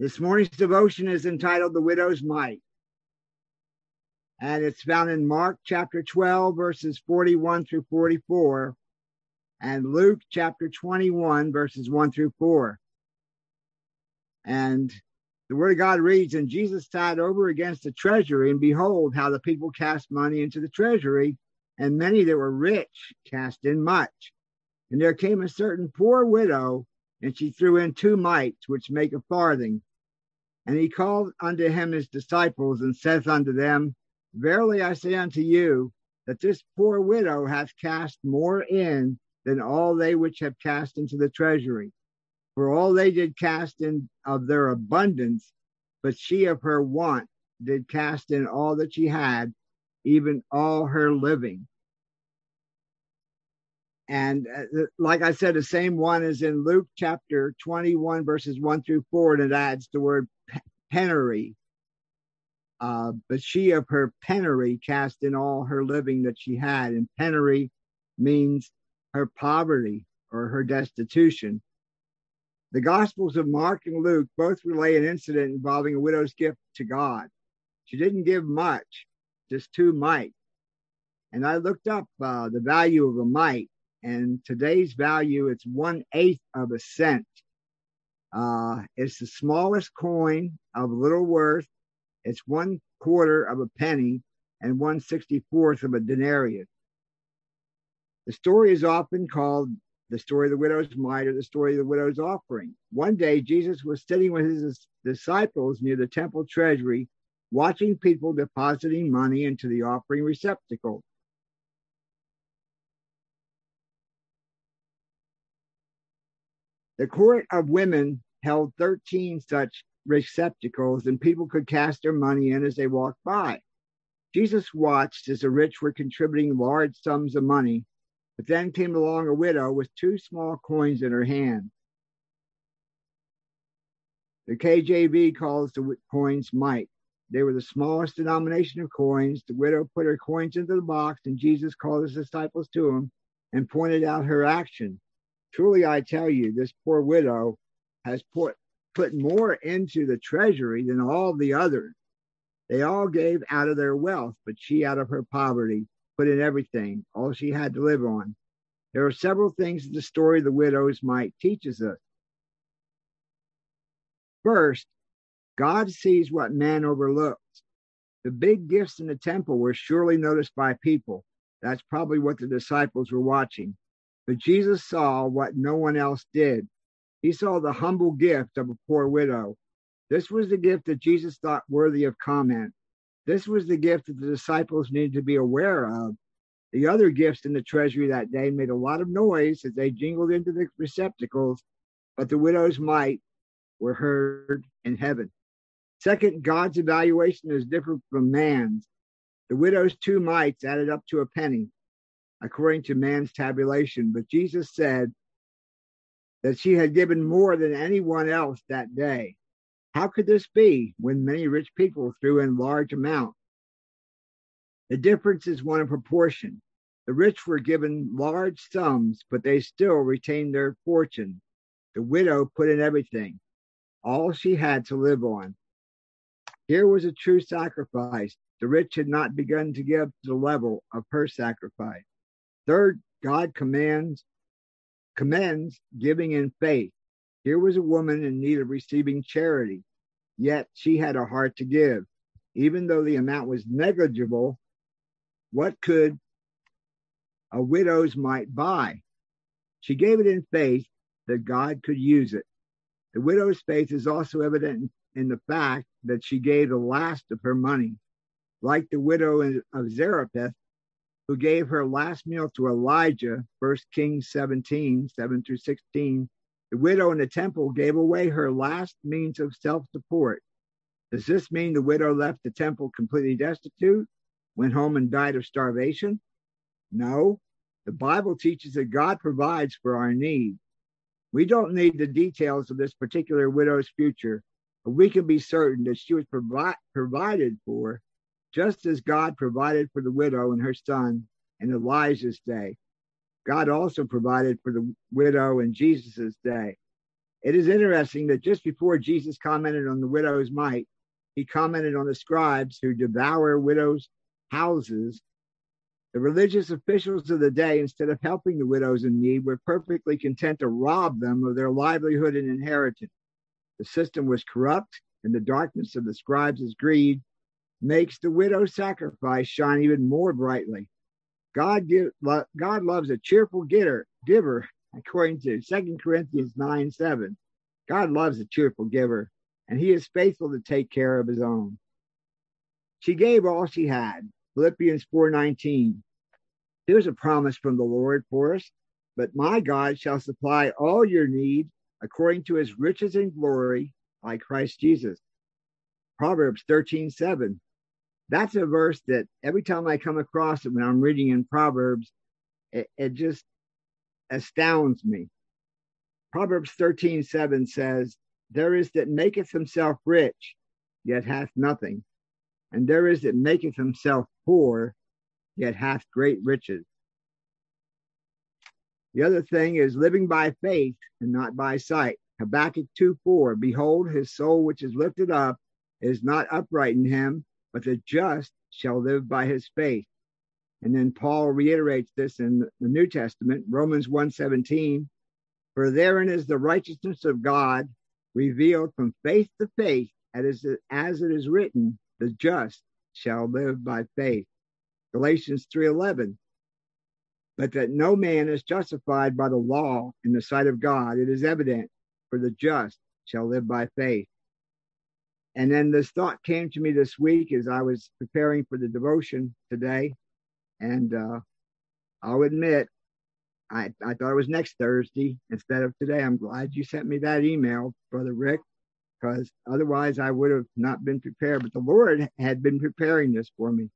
This morning's devotion is entitled The Widow's Mite. And it's found in Mark chapter 12, verses 41 through 44, and Luke chapter 21, verses 1 through 4. And the word of God reads, And Jesus sat over against the treasury, and behold, how the people cast money into the treasury, and many that were rich cast in much. And there came a certain poor widow, and she threw in two mites, which make a farthing. And he called unto him his disciples and saith unto them, Verily I say unto you, that this poor widow hath cast more in than all they which have cast into the treasury. For all they did cast in of their abundance, but she of her want did cast in all that she had, even all her living. And uh, like I said, the same one is in Luke chapter 21, verses 1 through 4, and it adds the word penury. Uh, but she of her penury cast in all her living that she had. And penury means her poverty or her destitution. The Gospels of Mark and Luke both relay an incident involving a widow's gift to God. She didn't give much, just two mites. And I looked up uh, the value of a mite, and today's value it's one eighth of a cent. Uh, it's the smallest coin of little worth. It's one quarter of a penny and one sixty fourth of a denarius. The story is often called the story of the widow's mite or the story of the widow's offering. One day, Jesus was sitting with his disciples near the temple treasury, watching people depositing money into the offering receptacle. The court of women held 13 such receptacles, and people could cast their money in as they walked by. Jesus watched as the rich were contributing large sums of money, but then came along a widow with two small coins in her hand. The KJV calls the coins mite. They were the smallest denomination of coins. The widow put her coins into the box, and Jesus called his disciples to him and pointed out her action. Truly, I tell you, this poor widow has put put more into the treasury than all the others. They all gave out of their wealth, but she out of her poverty put in everything, all she had to live on. There are several things that the story of the widow's mite teaches us. First, God sees what man overlooks. The big gifts in the temple were surely noticed by people. That's probably what the disciples were watching. But Jesus saw what no one else did. He saw the humble gift of a poor widow. This was the gift that Jesus thought worthy of comment. This was the gift that the disciples needed to be aware of. The other gifts in the treasury that day made a lot of noise as they jingled into the receptacles, but the widow's mite were heard in heaven. Second, God's evaluation is different from man's. The widow's two mites added up to a penny according to man's tabulation. But Jesus said that she had given more than anyone else that day. How could this be when many rich people threw in large amounts? The difference is one of proportion. The rich were given large sums, but they still retained their fortune. The widow put in everything, all she had to live on. Here was a true sacrifice. The rich had not begun to give to the level of her sacrifice. Third, God commands commends giving in faith. Here was a woman in need of receiving charity, yet she had a heart to give. Even though the amount was negligible, what could a widow's mite buy? She gave it in faith that God could use it. The widow's faith is also evident in the fact that she gave the last of her money. Like the widow of Zarephath, who gave her last meal to Elijah, 1 Kings 17, 7 through 16. The widow in the temple gave away her last means of self support. Does this mean the widow left the temple completely destitute, went home and died of starvation? No. The Bible teaches that God provides for our needs. We don't need the details of this particular widow's future, but we can be certain that she was provi- provided for just as God provided for the widow and her son in Elijah's day. God also provided for the widow in Jesus' day. It is interesting that just before Jesus commented on the widow's mite, he commented on the scribes who devour widows' houses. The religious officials of the day, instead of helping the widows in need, were perfectly content to rob them of their livelihood and inheritance. The system was corrupt, and the darkness of the scribes' greed makes the widow's sacrifice shine even more brightly. God, give, God loves a cheerful giver, giver according to 2 Corinthians 9 7. God loves a cheerful giver, and he is faithful to take care of his own. She gave all she had. Philippians 4:19. Here's a promise from the Lord for us. But my God shall supply all your need according to his riches and glory by Christ Jesus. Proverbs 13:7. That's a verse that every time I come across it when I'm reading in Proverbs, it, it just astounds me. Proverbs 13 7 says, There is that maketh himself rich, yet hath nothing, and there is that maketh himself poor, yet hath great riches. The other thing is living by faith and not by sight. Habakkuk 2 4 Behold, his soul which is lifted up is not upright in him, but the just shall live by his faith. And then Paul reiterates this in the New Testament, Romans 1:17, for therein is the righteousness of God revealed from faith to faith, as it is written, the just shall live by faith. Galatians 3:11. But that no man is justified by the law in the sight of God, it is evident, for the just shall live by faith. And then this thought came to me this week as I was preparing for the devotion today. And uh, I'll admit, I, I thought it was next Thursday instead of today. I'm glad you sent me that email, Brother Rick, because otherwise I would have not been prepared. But the Lord had been preparing this for me.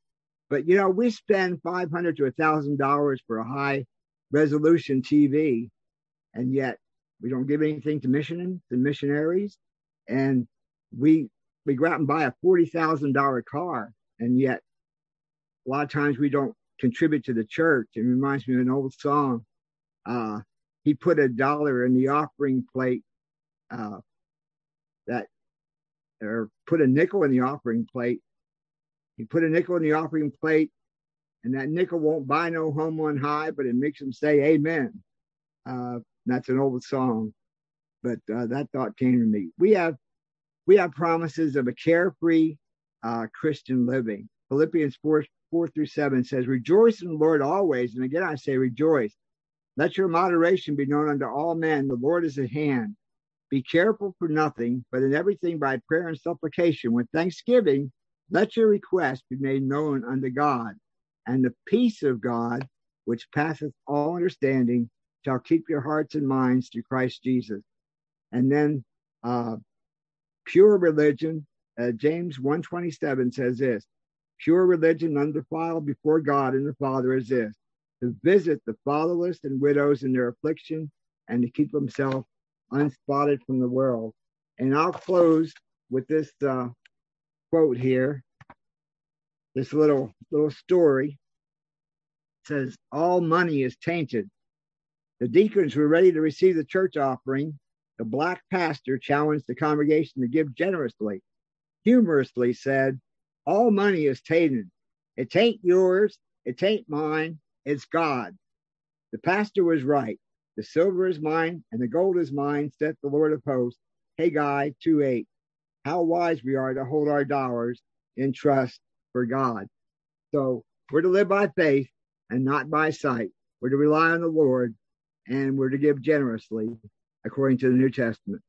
But you know, we spend five hundred to a thousand dollars for a high resolution TV, and yet we don't give anything to missioning, to missionaries, and we we go out and buy a forty thousand dollar car, and yet a lot of times we don't contribute to the church. It reminds me of an old song. Uh, he put a dollar in the offering plate uh, that, or put a nickel in the offering plate. He put a nickel in the offering plate, and that nickel won't buy no home on high, but it makes him say amen. Uh, that's an old song, but uh, that thought came to me. We have we have promises of a carefree uh, Christian living. Philippians 4, 4 through 7 says, Rejoice in the Lord always. And again, I say, rejoice. Let your moderation be known unto all men. The Lord is at hand. Be careful for nothing, but in everything by prayer and supplication with thanksgiving, let your request be made known unto God. And the peace of God, which passeth all understanding, shall keep your hearts and minds through Christ Jesus. And then uh, pure religion, uh, James 127 says this, pure religion undefiled before God and the Father is this, to visit the fatherless and widows in their affliction and to keep himself unspotted from the world. And I'll close with this uh, quote here, this little little story. It says, all money is tainted. The deacons were ready to receive the church offering. The black pastor challenged the congregation to give generously. Humorously said, all money is tainted. It ain't yours. It ain't mine. It's God. The pastor was right. The silver is mine and the gold is mine, said the Lord of hosts. Haggai 2 8. How wise we are to hold our dollars in trust for God. So we're to live by faith and not by sight. We're to rely on the Lord and we're to give generously according to the New Testament.